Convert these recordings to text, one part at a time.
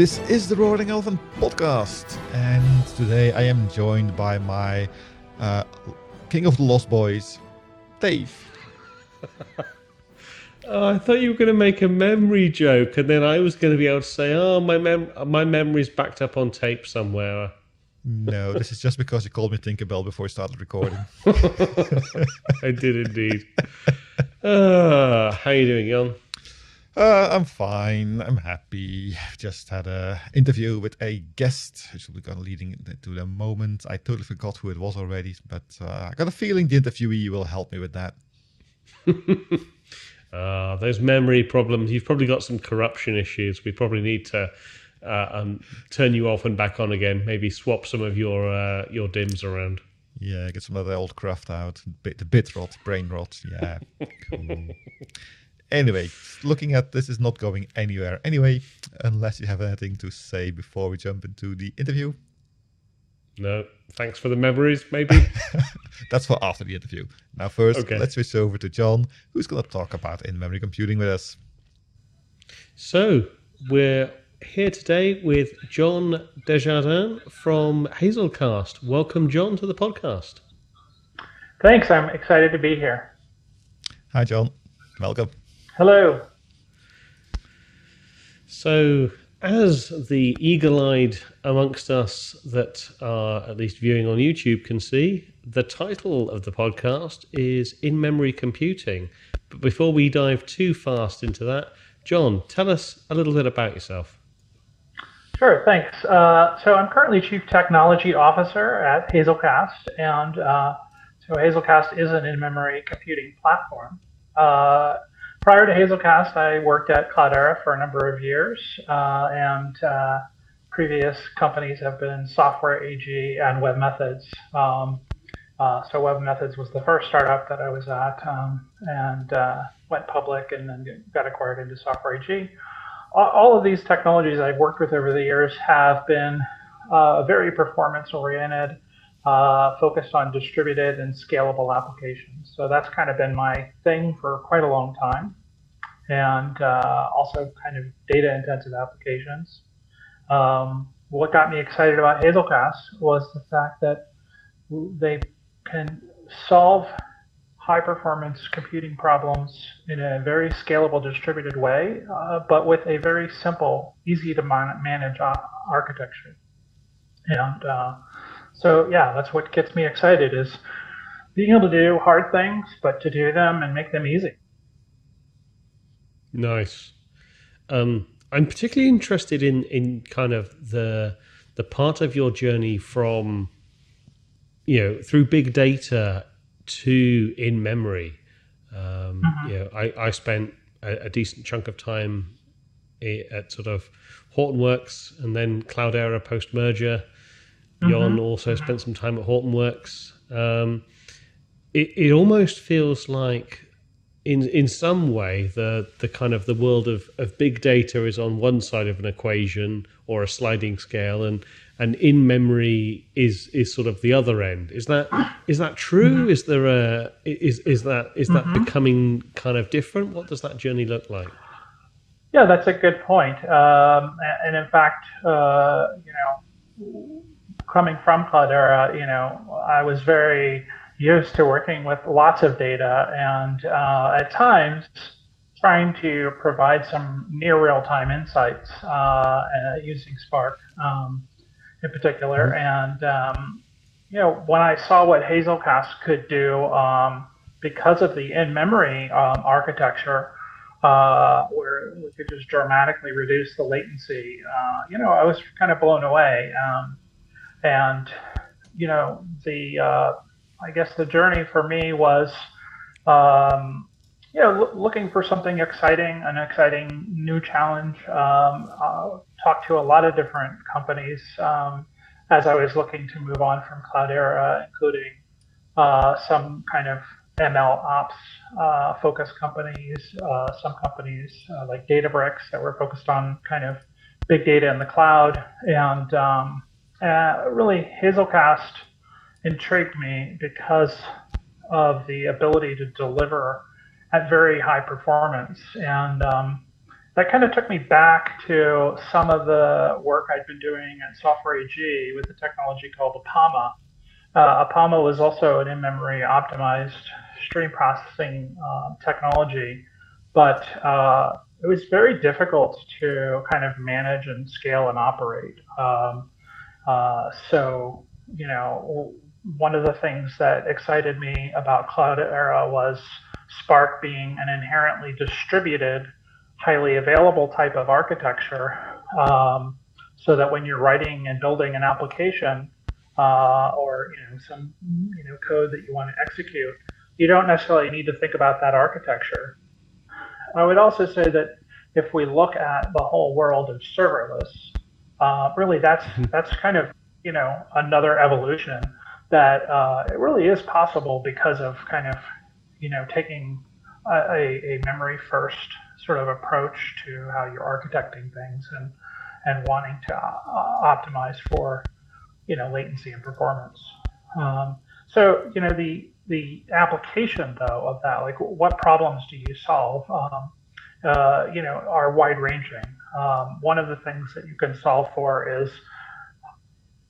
This is the Roaring Elephant podcast, and today I am joined by my uh, King of the Lost Boys, Dave. Oh, I thought you were going to make a memory joke, and then I was going to be able to say, "Oh, my mem- my memory's backed up on tape somewhere." No, this is just because you called me Tinkerbell before we started recording. I did indeed. Uh, how are you doing, Jan? Uh, I'm fine. I'm happy. Just had a interview with a guest, which will be kind of leading to the moment. I totally forgot who it was already, but uh, I got a feeling the interviewee will help me with that. Uh, those memory problems. You've probably got some corruption issues. We probably need to uh, um, turn you off and back on again. Maybe swap some of your uh, your DIMMs around. Yeah, get some of the old craft out. Bit the bit rot, brain rot. Yeah, cool. Anyway, looking at this is not going anywhere anyway, unless you have anything to say before we jump into the interview. No, thanks for the memories. Maybe. That's for after the interview. Now, first, Okay. let's switch over to John, who's going to talk about in memory computing with us. so we're here today with John DesJardins from Hazelcast. Welcome, John, to the podcast. Thanks. I'm excited to be here. Hi, John. Welcome. Hello. So, as the eagle eyed amongst us that are at least viewing on YouTube can see, the title of the podcast is In Memory Computing. But before we dive too fast into that, John, tell us a little bit about yourself. Sure. Thanks. Uh, so I'm currently Chief Technology Officer at Hazelcast, and uh, so Hazelcast is an in-memory computing platform. Uh, prior to Hazelcast, I worked at Cloudera for a number of years, uh, and uh, previous companies have been Software AG and webMethods. Um, uh, so webMethods was the first startup that I was at, um, and uh, went public, and then got acquired into Software AG all- all of these technologies I've worked with over the years have been uh, very performance oriented, uh, focused on distributed and scalable applications. So that's kind of been my thing for quite a long time. And uh, also kind of data intensive applications. Um, what got me excited about Hazelcast was the fact that they can solve high performance computing problems in a very scalable distributed way, uh, but with a very simple, easy to man- manage architecture. And uh, so, yeah, that's what gets me excited is being able to do hard things, but to do them and make them easy. Nice. Um, I'm particularly interested in, in kind of the the part of your journey from you know through big data to in memory. Um, You know, I, I spent a, a decent chunk of time at sort of Hortonworks and then Cloudera post merger. Jon also spent some time at Hortonworks. Um, it, it almost feels like in in some way the the kind of the world of, of big data is on one side of an equation or a sliding scale and and in memory is is sort of the other end. Is that is that true? Is there a is is that is that becoming kind of different? What does that journey look like? Yeah, that's a good point. Um, and in fact, uh, you know, coming from Cloudera, you know, I was very used to working with lots of data and uh, at times trying to provide some near real-time insights uh, uh, using Spark um, in particular. And, um, you know, when I saw what Hazelcast could do um, because of the in-memory um, architecture, uh, where we could just dramatically reduce the latency. Uh, you know, I was kind of blown away. Um, and, you know, the, uh, I guess the journey for me was, um, you know, loo- looking for something exciting, an exciting new challenge. Um, uh, talked to a lot of different companies um, as I was looking to move on from Cloudera, including uh, some kind of ML ops uh, focused companies, uh, some companies uh, like Databricks that were focused on kind of big data in the cloud. And um, uh, really, Hazelcast intrigued me because of the ability to deliver at very high performance. And um, that kind of took me back to some of the work I'd been doing at Software AG with a technology called Apama. Uh, Apama was also an in-memory optimized stream processing uh, technology, but uh, it was very difficult to kind of manage and scale and operate. Um, uh, so, you know, one of the things that excited me about Cloudera was Spark being an inherently distributed highly available type of architecture um, so that when you're writing and building an application uh, or you know some you know code that you want to execute, you don't necessarily need to think about that architecture. I would also say that if we look at the whole world of serverless, uh, really that's that's kind of you know another evolution that uh, it really is possible because of kind of you know taking a, a memory first sort of approach to how you're architecting things and and wanting to uh, optimize for you know latency and performance. Um, so you know the the application though of that, like what problems do you solve? Um, uh, you know, are wide ranging. Um, one of the things that you can solve for is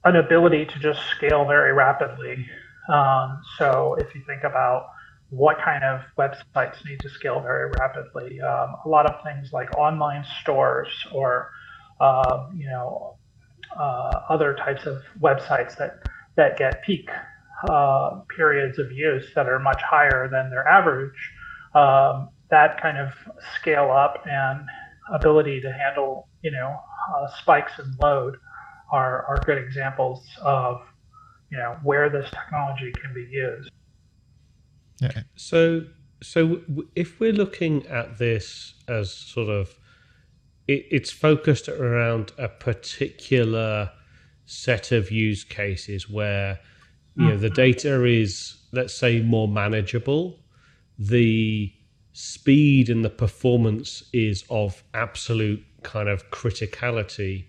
an ability to just scale very rapidly. Um, so if you think about what kind of websites need to scale very rapidly. Um, a lot of things like online stores or uh, you know uh, other types of websites that that get peak uh, periods of use that are much higher than their average. Um, that kind of scale up and ability to handle you know uh, spikes in load are are good examples of you know where this technology can be used. Yeah. So, so if we're looking at this as sort of, it, it's focused around a particular set of use cases where, you know, the mm-hmm. data is, let's say, more manageable. The speed and the performance is of absolute kind of criticality,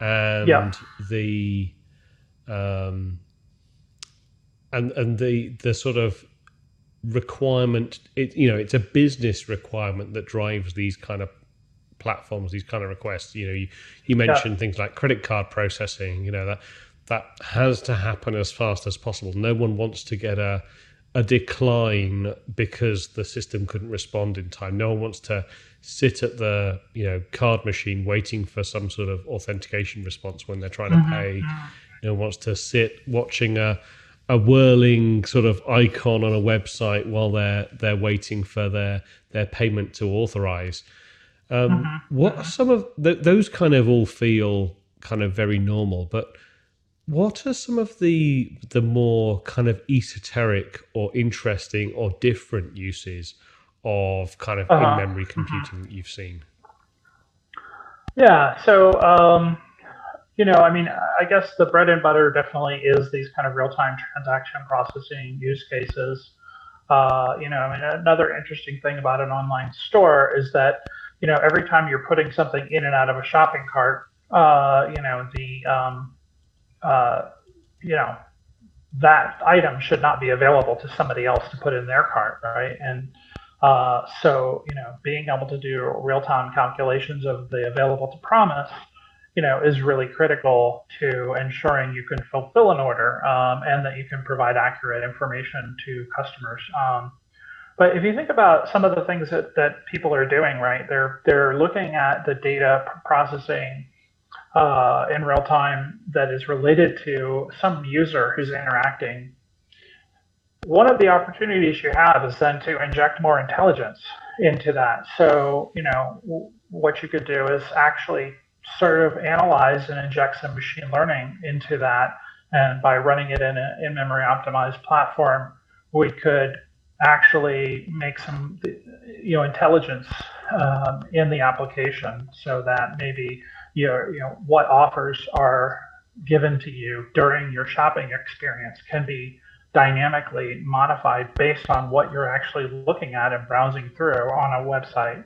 and yeah. the um, and and the the sort of requirement it you know it's a business requirement that drives these kind of platforms these kind of requests you know you, you mentioned yeah. things like credit card processing you know that that has to happen as fast as possible no one wants to get a a decline because the system couldn't respond in time no one wants to sit at the you know card machine waiting for some sort of authentication response when they're trying to mm-hmm. pay mm-hmm. no one wants to sit watching a a whirling sort of icon on a website while they're they're waiting for their their payment to authorize. Um, mm-hmm. What are some of th- those kind of all feel kind of very normal, but what are some of the the more kind of esoteric or interesting or different uses of kind of uh-huh. in-memory computing mm-hmm. that you've seen? Yeah, so um, you know, I mean, I guess the bread and butter definitely is these kind of real-time transaction processing use cases. Uh, you know, I mean, another interesting thing about an online store is that, you know, every time you're putting something in and out of a shopping cart, uh, you know, the, um, uh, you know, that item should not be available to somebody else to put in their cart, right? And uh, so, you know, being able to do real-time calculations of the available to promise you know, is really critical to ensuring you can fulfill an order um, and that you can provide accurate information to customers. Um, but if you think about some of the things that, that people are doing, right, they're they're looking at the data processing uh, in real time that is related to some user who's interacting. One of the opportunities you have is then to inject more intelligence into that. So, you know, what you could do is actually sort of analyze and inject some machine learning into that. And by running it in an in memory optimized platform, we could actually make some you know intelligence um, in the application so that maybe your you know what offers are given to you during your shopping experience can be dynamically modified based on what you're actually looking at and browsing through on a website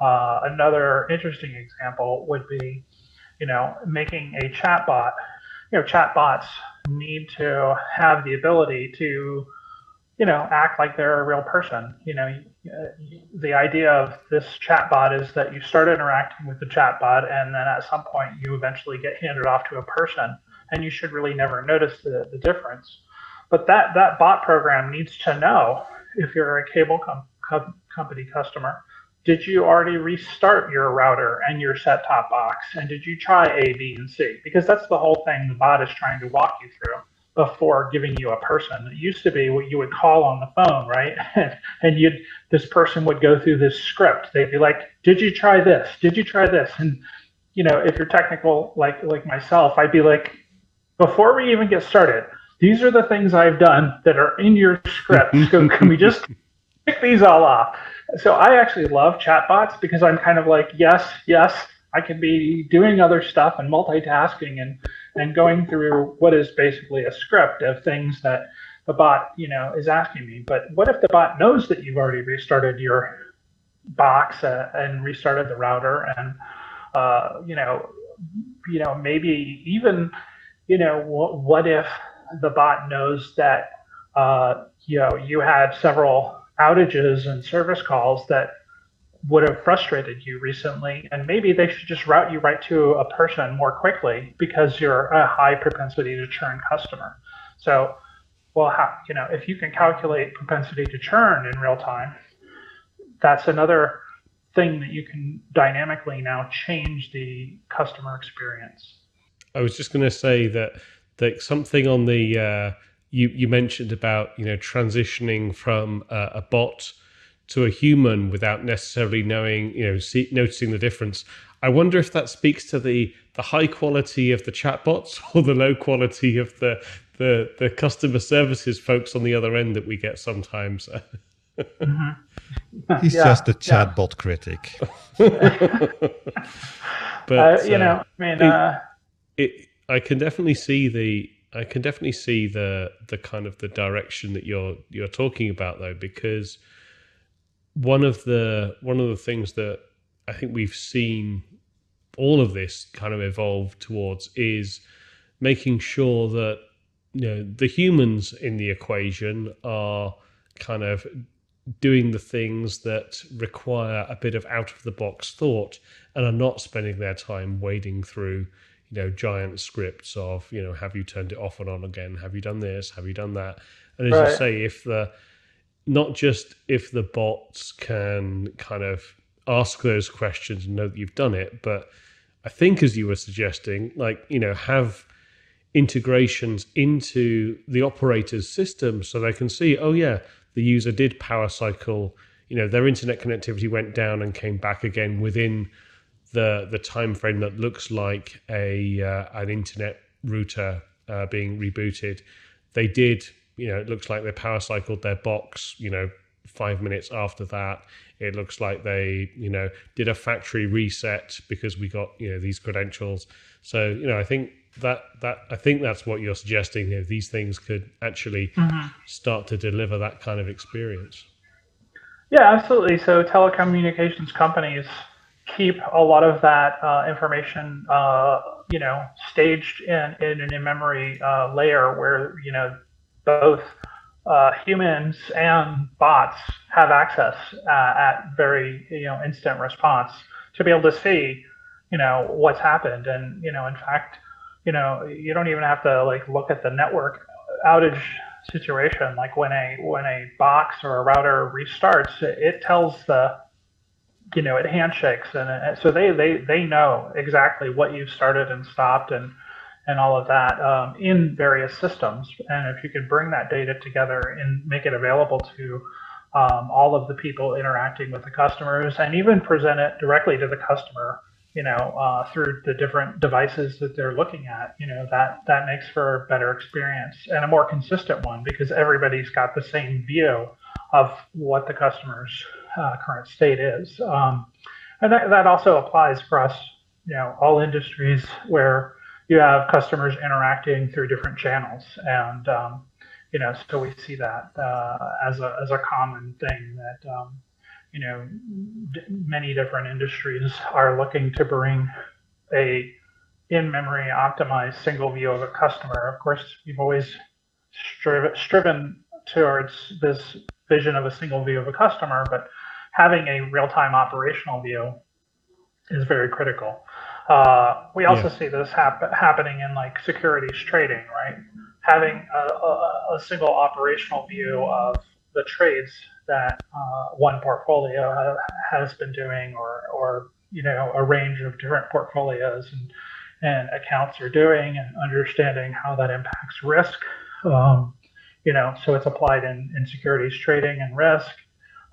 uh, another interesting example would be, you know, making a chatbot. You know, chatbots need to have the ability to you know, act like they're a real person. You know, the idea of this chatbot is that you start interacting with the chatbot, and then at some point you eventually get handed off to a person, and you should really never notice the, the difference. But that that bot program needs to know if you're a cable com- com- company customer. Did you already restart your router and your set top box? And did you try A, B, and C? Because that's the whole thing the bot is trying to walk you through before giving you a person. It used to be what you would call on the phone, right? and you'd this person would go through this script. They'd be like, "Did you try this? Did you try this?" And you know, if you're technical like like myself, I'd be like, "Before we even get started, these are the things I've done that are in your script. so can we just pick these all off?" So I actually love chatbots because I'm kind of like, "Yes, yes, I can be doing other stuff and multitasking and and going through what is basically a script of things that the bot, you know, is asking me. But what if the bot knows that you've already restarted your box uh, and restarted the router and uh, you know, you know, maybe even, you know, what, what if the bot knows that uh, you know you had several outages and service calls that would have frustrated you recently, and maybe they should just route you right to a person more quickly because you're a high propensity to churn customer. So, well, how, you know, if you can calculate propensity to churn in real time, that's another thing that you can dynamically now change the customer experience. I was just going to say that that something on the uh, you you mentioned about you know transitioning from uh, a bot to a human without necessarily knowing, you know, see, noticing the difference. I wonder if that speaks to the the high quality of the chatbots or the low quality of the the, the customer services folks on the other end that we get sometimes. mm-hmm. He's yeah, just a chatbot yeah. critic. but uh, you uh, know, I mean, uh, it, it, I can definitely see the I can definitely see the the kind of the direction that you're you're talking about though because one of the one of the things that I think we've seen all of this kind of evolve towards is making sure that you know the humans in the equation are kind of doing the things that require a bit of out of the box thought and are not spending their time wading through you know giant scripts of you know have you turned it off and on again? Have you done this? Have you done that? And as right. you say if the not just if the bots can kind of ask those questions and know that you've done it, but I think as you were suggesting, like, you know, have integrations into the operator's system so they can see, oh yeah, the user did power cycle, you know, their internet connectivity went down and came back again within the the time frame that looks like a uh, an internet router uh, being rebooted. They did you know, it looks like they power cycled their box, you know, five minutes after that. It looks like they, you know, did a factory reset because we got, you know, these credentials. So, you know, I think that that I think that's what you're suggesting here. These things could actually mm-hmm. start to deliver that kind of experience. Yeah, absolutely. So telecommunications companies keep a lot of that uh, information, uh, you know, staged in in an in-memory uh, layer where you know both uh, humans and bots have access uh, at very you know instant response to be able to see you know what's happened. And you know in fact you know you don't even have to like look at the network outage situation. Like when a when a box or a router restarts it, it tells the you know it handshakes. And it, so they they they know exactly what you've started and stopped and and all of that um, in various systems. And if you could bring that data together and make it available to um, all of the people interacting with the customers, and even present it directly to the customer, you know, uh, through the different devices that they're looking at, you know, that that makes for a better experience and a more consistent one because everybody's got the same view of what the customer's uh, current state is. Um, and that, that also applies for us, you know, all industries where you have customers interacting through different channels, and um, you know, so we see that uh, as a as a common thing that um, you know d- many different industries are looking to bring a in-memory optimized single view of a customer. Of course, we've always striven, striven towards this vision of a single view of a customer, but having a real-time operational view is very critical. Uh, we also yeah. see this hap- happening in like securities trading, right? Having a, a, a, single operational view of the trades that uh, one portfolio has been doing, or or you know a range of different portfolios and and accounts are doing, and understanding how that impacts risk. Um, you know, so it's applied in, in securities trading and risk.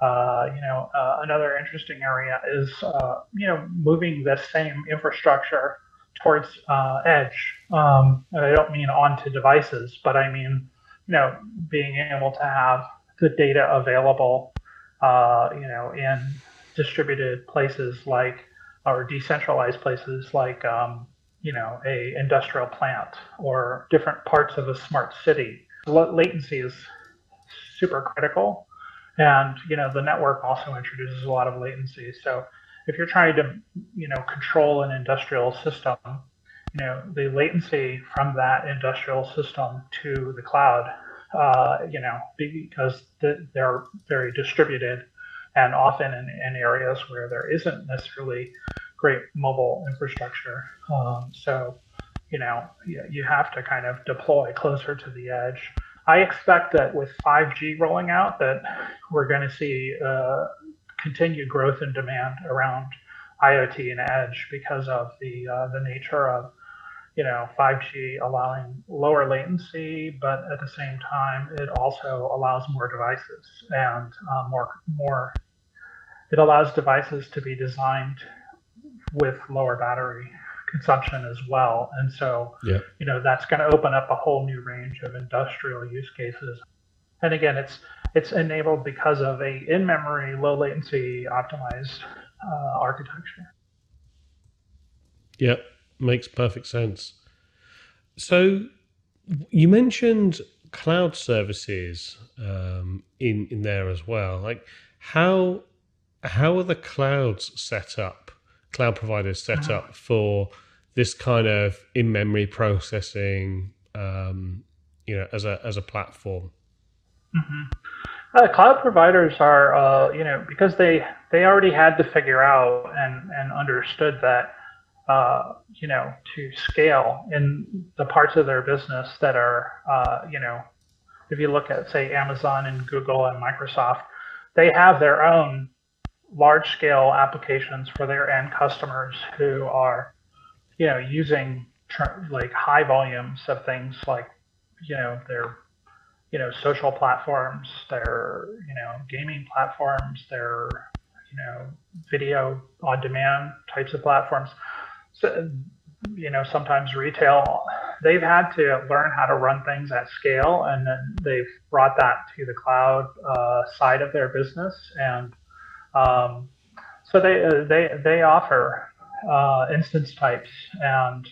Uh, you know, uh, another interesting area is, uh, you know, moving the same infrastructure towards uh, edge. Um, I don't mean onto devices, but I mean, you know, being able to have the data available, you know, in distributed places like, or decentralized places like, um, you know, a industrial plant or different parts of a smart city. Latency is super critical and you know the network also introduces a lot of latency. So if you're trying to you know control an industrial system, you know the latency from that industrial system to the cloud, uh, you know because they're very distributed and often in, in areas where there isn't necessarily great mobile infrastructure. Um, so you know you, you have to kind of deploy closer to the edge. I expect that with 5G rolling out, that we're going to see uh, continued growth in demand around IoT and edge because of the uh, the nature of you know 5G allowing lower latency, but at the same time it also allows more devices and uh, more more. It allows devices to be designed with lower battery consumption as well. And so, yeah. you know, that's going to open up a whole new range of industrial use cases. And again, it's it's enabled because of a in-memory, low latency optimized uh, architecture. Yeah, makes perfect sense. So, you mentioned cloud services um, in in there as well. Like how how are the clouds set up? Cloud providers set uh-huh. up for this kind of in memory processing, um, you know, as a as a platform. Mm-hmm. Uh, cloud providers are, uh, you know, because they they already had to figure out and and understood that, uh, you know, to scale in the parts of their business that are, uh, you know, if you look at say Amazon and Google and Microsoft, they have their own large scale applications for their end customers who are you know, using tr- like high volumes of things like, you know, their, you know, social platforms, their, you know, gaming platforms, their, you know, video on demand types of platforms. So, you know, sometimes retail, they've had to learn how to run things at scale, and then they've brought that to the cloud uh, side of their business, and um, so they uh, they they offer uh, instance types and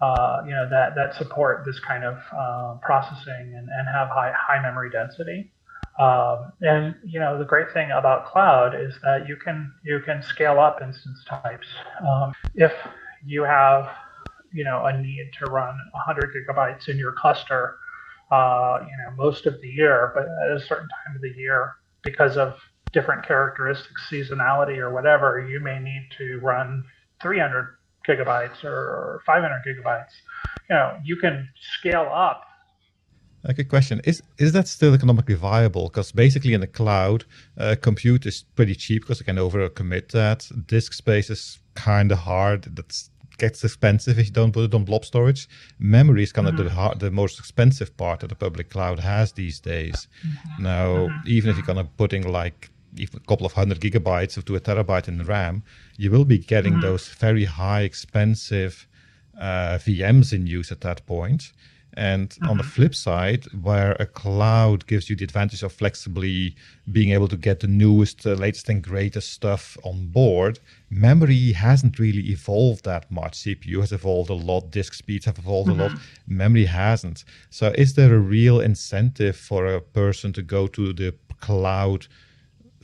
uh, you know that that support this kind of uh, processing and, and have high high memory density. Um, and you know the great thing about cloud is that you can you can scale up instance types. Um, if you have you know a need to run 100 gigabytes in your cluster, uh, you know most of the year, but at a certain time of the year because of different characteristics, seasonality or whatever, you may need to run 300 gigabytes or 500 gigabytes. You know, you can scale up. A good question. Is is that still economically viable? Because basically in the cloud, uh, compute is pretty cheap because you can overcommit that. Disk space is kind of hard. That gets expensive if you don't put it on blob storage. Memory is kind of mm-hmm. the hard, the most expensive part that the public cloud has these days. Mm-hmm. Now, mm-hmm. even if you're kind of putting like even a couple of hundred gigabytes of to a terabyte in RAM, you will be getting mm-hmm. those very high, expensive uh, VMs in use at that point. And mm-hmm. on the mm-hmm. flip side, where a cloud gives you the advantage of flexibly being able to get the newest, uh, latest, and greatest stuff on board, memory hasn't really evolved that much. CPU has evolved a lot, disk speeds have evolved mm-hmm. a lot, mm-hmm. memory hasn't. So, is there a real incentive for a person to go to the cloud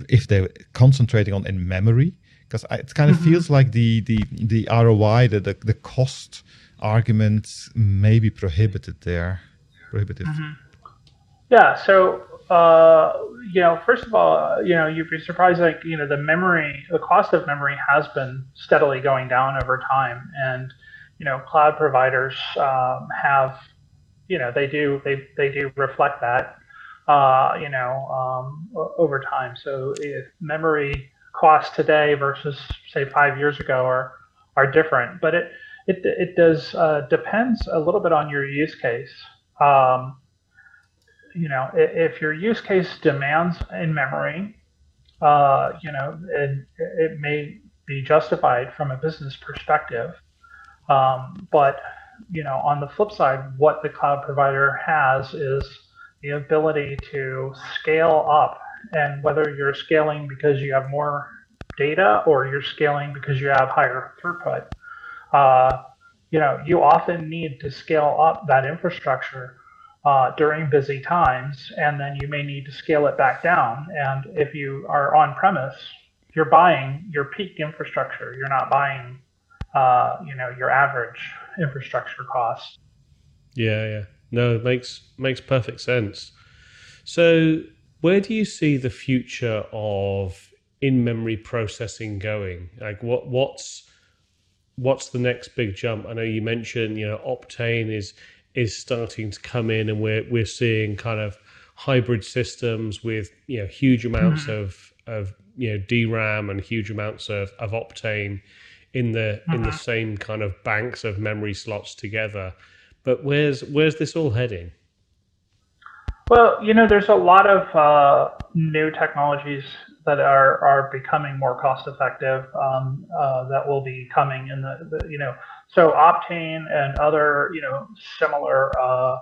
if they're concentrating on in memory because it kind of mm-hmm. feels like the the the ROI the, the, the cost argument may be prohibited there prohibitive mm-hmm. yeah so uh, you know, first of all, you know, you'd be surprised. Like, you know, the memory, the cost of memory has been steadily going down over time, and you know, cloud providers um, have, you know, they do they they do reflect that, uh, you know, um, over time. So if memory costs today versus say five years ago are are different, but it it it does uh, depends a little bit on your use case. Um, you know, if your use case demands in memory, uh, you know, it, it may be justified from a business perspective. Um, but, you know, on the flip side, what the cloud provider has is the ability to scale up. And whether you're scaling because you have more data or you're scaling because you have higher throughput, uh, you know, you often need to scale up that infrastructure uh, during busy times, and then you may need to scale it back down. And if you are on premise, you're buying your peak infrastructure. You're not buying, uh, you know, your average infrastructure cost. Yeah, yeah. No, it makes makes perfect sense. So, where do you see the future of in-memory processing going? Like, what what's what's the next big jump? I know you mentioned, you know, Optane is is starting to come in, and we're we're seeing kind of hybrid systems with you know huge amounts mm-hmm. of of you know DRAM and huge amounts of, of Optane in the in the mm-hmm. same kind of banks of memory slots together. But where's where's this all heading? Well, you know, there's a lot of uh, new technologies that are are becoming more cost effective um, uh, that will be coming in the, the you know so Optane and other, you know, similar uh,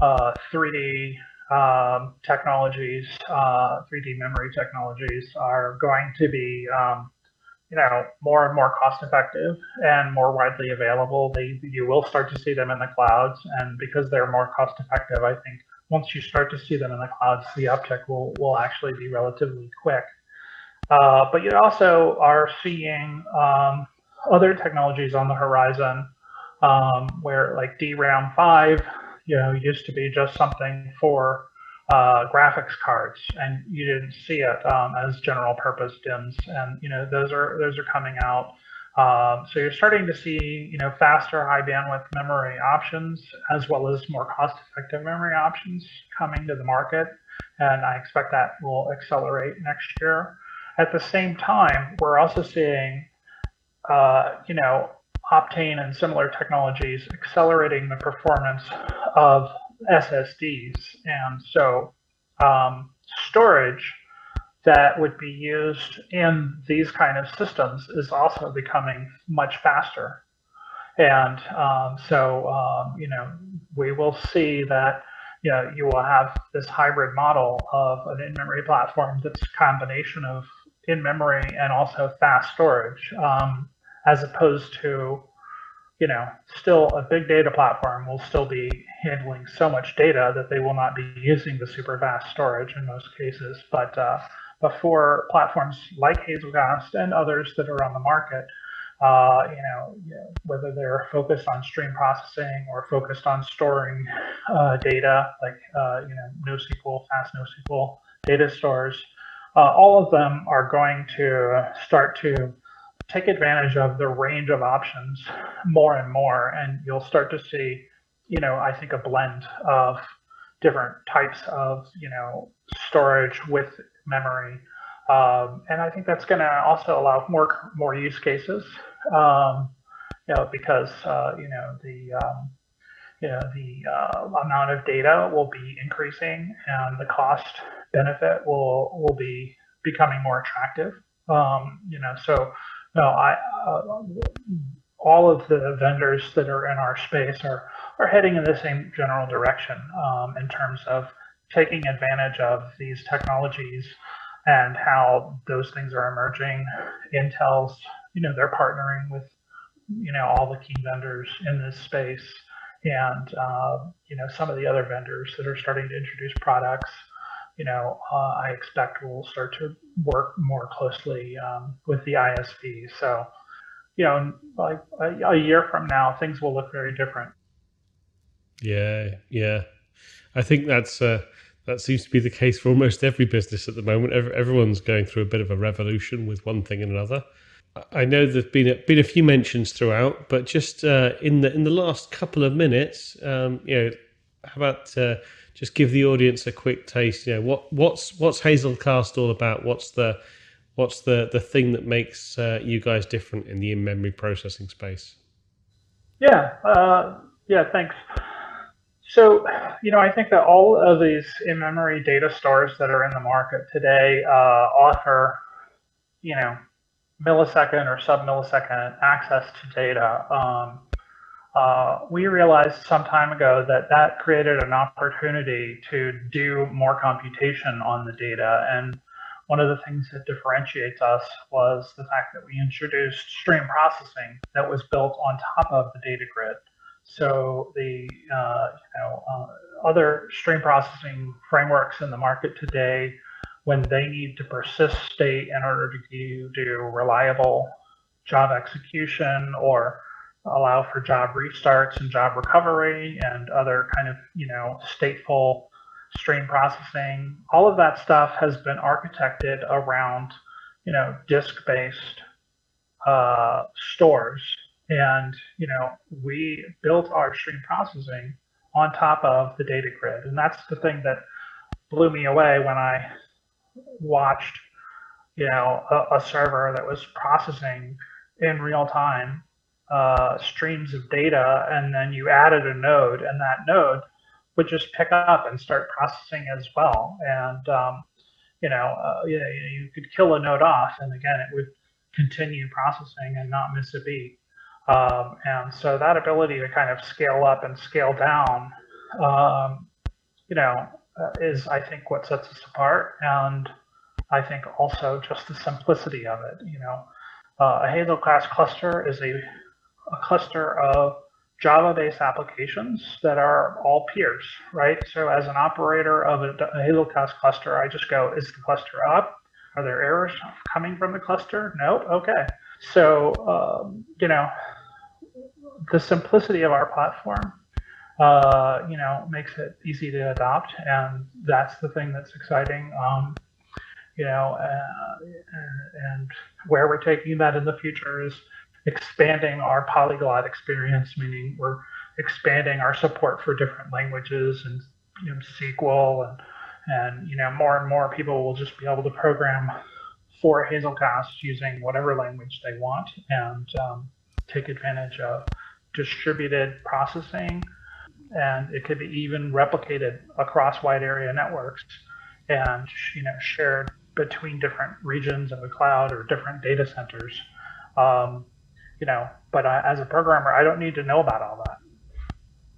uh, 3D um, technologies, uh, 3D memory technologies are going to be, um, you know, more and more cost effective and more widely available. They, you will start to see them in the clouds, and because they're more cost effective, I think once you start to see them in the clouds, the uptick will will actually be relatively quick. Uh, but you also are seeing um, other technologies on the horizon um, where like DRAM 5, you know, used to be just something for uh, graphics cards, and you didn't see it um, as general purpose DIMMs, and you know those are those are coming out. Um, so you're starting to see, you know, faster high bandwidth memory options as well as more cost-effective memory options coming to the market, and I expect that will accelerate next year. At the same time, we're also seeing uh, you know, Optane and similar technologies accelerating the performance of SSDs. And so um, storage that would be used in these kind of systems is also becoming much faster. And um, so, um, you know, we will see that, you know, you will have this hybrid model of an in-memory platform that's a combination of in-memory and also fast storage. Um, as opposed to, you know, still a big data platform will still be handling so much data that they will not be using the super fast storage in most cases. But uh, before platforms like Hazelcast and others that are on the market, uh, you, know, whether they're focused on stream processing or focused on storing uh, data, like uh, you know NoSQL, fast NoSQL data stores, uh, all of them are going to start to take advantage of the range of options more and more, and you'll start to see, you know, I think a blend of different types of, you know, storage with memory. Um, and I think that's going to also allow more more use cases, um, you know, because uh, you know the um, you know the uh, amount of data will be increasing, and the cost benefit will will be becoming more attractive. Um, you know, so no, I, uh, all of the vendors that are in our space are, are heading in the same general direction um, in terms of taking advantage of these technologies and how those things are emerging. Intel's, you know, they're partnering with, you know, all the key vendors in this space and, uh, you know, some of the other vendors that are starting to introduce products you know, uh, I expect we'll start to work more closely um, with the ISV. So, you know, like a, a, year from now, things will look very different. Yeah, yeah. I think that's uh, that seems to be the case for almost every business at the moment. Everyone's going through a bit of a revolution with one thing and another. I know there's been a, been a few mentions throughout, but just uh, in the in the last couple of minutes, um, you know, how about uh, just give the audience a quick taste? You know, what what's what's Hazelcast all about? What's the what's the the thing that makes uh, you guys different in the in memory processing space? Yeah, uh, yeah, thanks. So, you know, I think that all of these in memory data stores that are in the market today uh, offer, you know, millisecond or sub millisecond access to data. Um, uh, we realized some time ago that that created an opportunity to do more computation on the data. And one of the things that differentiates us was the fact that we introduced stream processing that was built on top of the data grid. So the uh, you know uh, other stream processing frameworks in the market today, when they need to persist state in order to do reliable job execution or allow for job restarts and job recovery and other kind of you know stateful stream processing, all of that stuff has been architected around you know disk-based uh, stores and, you know, we built our stream processing on top of the data grid. And that's the thing that blew me away when I watched, you know, a, a server that was processing in real time uh, streams of data. And then you added a node and that node would just pick up and start processing as well. And, um, you know, uh, you, you could kill a node off and again, it would continue processing and not miss a beat. Um, and so that ability to kind of scale up and scale down, um, you know, uh, is I think what sets us apart. And I think also just the simplicity of it. You know, uh, a Hazelcast cluster is a, a cluster of Java-based applications that are all peers, right? So as an operator of a, a Hazel cluster, I just go, is the cluster up? Are there errors coming from the cluster? Nope. Okay. So, um, you know, the simplicity of our platform, uh, you know, makes it easy to adopt, and that's the thing that's exciting. Um, you know, uh, and where we're taking that in the future is expanding our polyglot experience, meaning we're expanding our support for different languages and you know, SQL and and you know more and more people will just be able to program for Hazelcast using whatever language they want and um, take advantage of distributed processing, and it could be even replicated across wide area networks and you know shared between different regions of the cloud or different data centers. Um, you know, but as a programmer, I don't need to know about all that.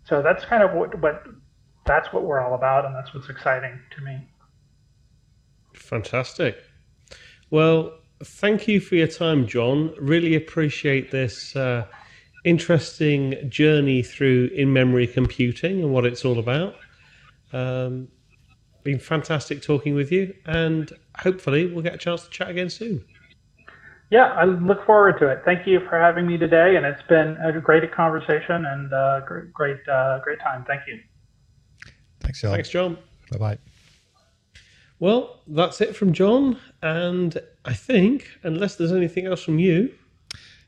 So that's kind of what, what that's what we're all about, and that's what's exciting to me. Fantastic. Well, thank you for your time, John. Really appreciate this. Uh, interesting journey through in memory computing and what it's all about. Um, been fantastic talking with you, and hopefully, we'll get a chance to chat again soon. Yeah, I look forward to it. Thank you for having me today, and it's been a great conversation and uh, great, great, uh, great time. Thank you. Thanks, John. Thanks, John. Bye bye. Well, that's it from John, and I think, unless there's anything else from you,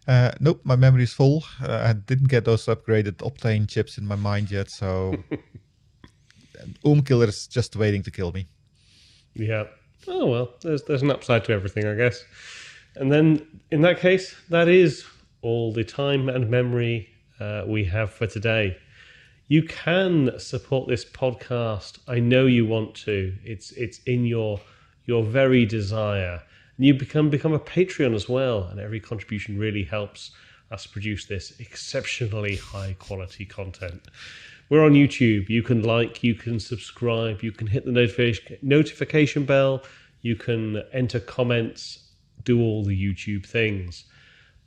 uh, nope, my memory is full. Uh, I didn't get those upgraded Optane chips in my mind yet, so Oom Killer is just waiting to kill me. Yeah. Oh well, there's there's an upside to everything, I guess. And then in that case, that is all the time and memory uh, we have for today. You can support this podcast. I know you want to. It's it's in your your very desire and you become become a Patreon as well. And every contribution really helps us produce this exceptionally high quality content. We're on YouTube. You can like, you can subscribe, you can hit the notification notification bell, you can enter comments, do all the YouTube things.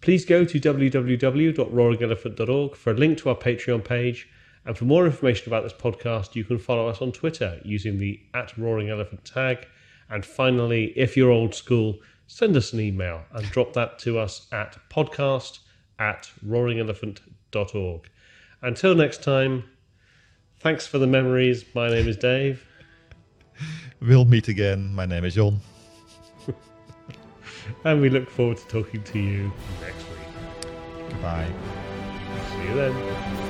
Please go to www.roaringelephant.org for a link to our Patreon page. And for more information about this podcast, you can follow us on Twitter using the at Roaring Elephant tag. And finally, if you're old school, send us an email and drop that to us at podcast at roaringelephant.org. Until next time, thanks for the memories. My name is Dave. We'll meet again. My name is John. and we look forward to talking to you next week. Goodbye. See you then.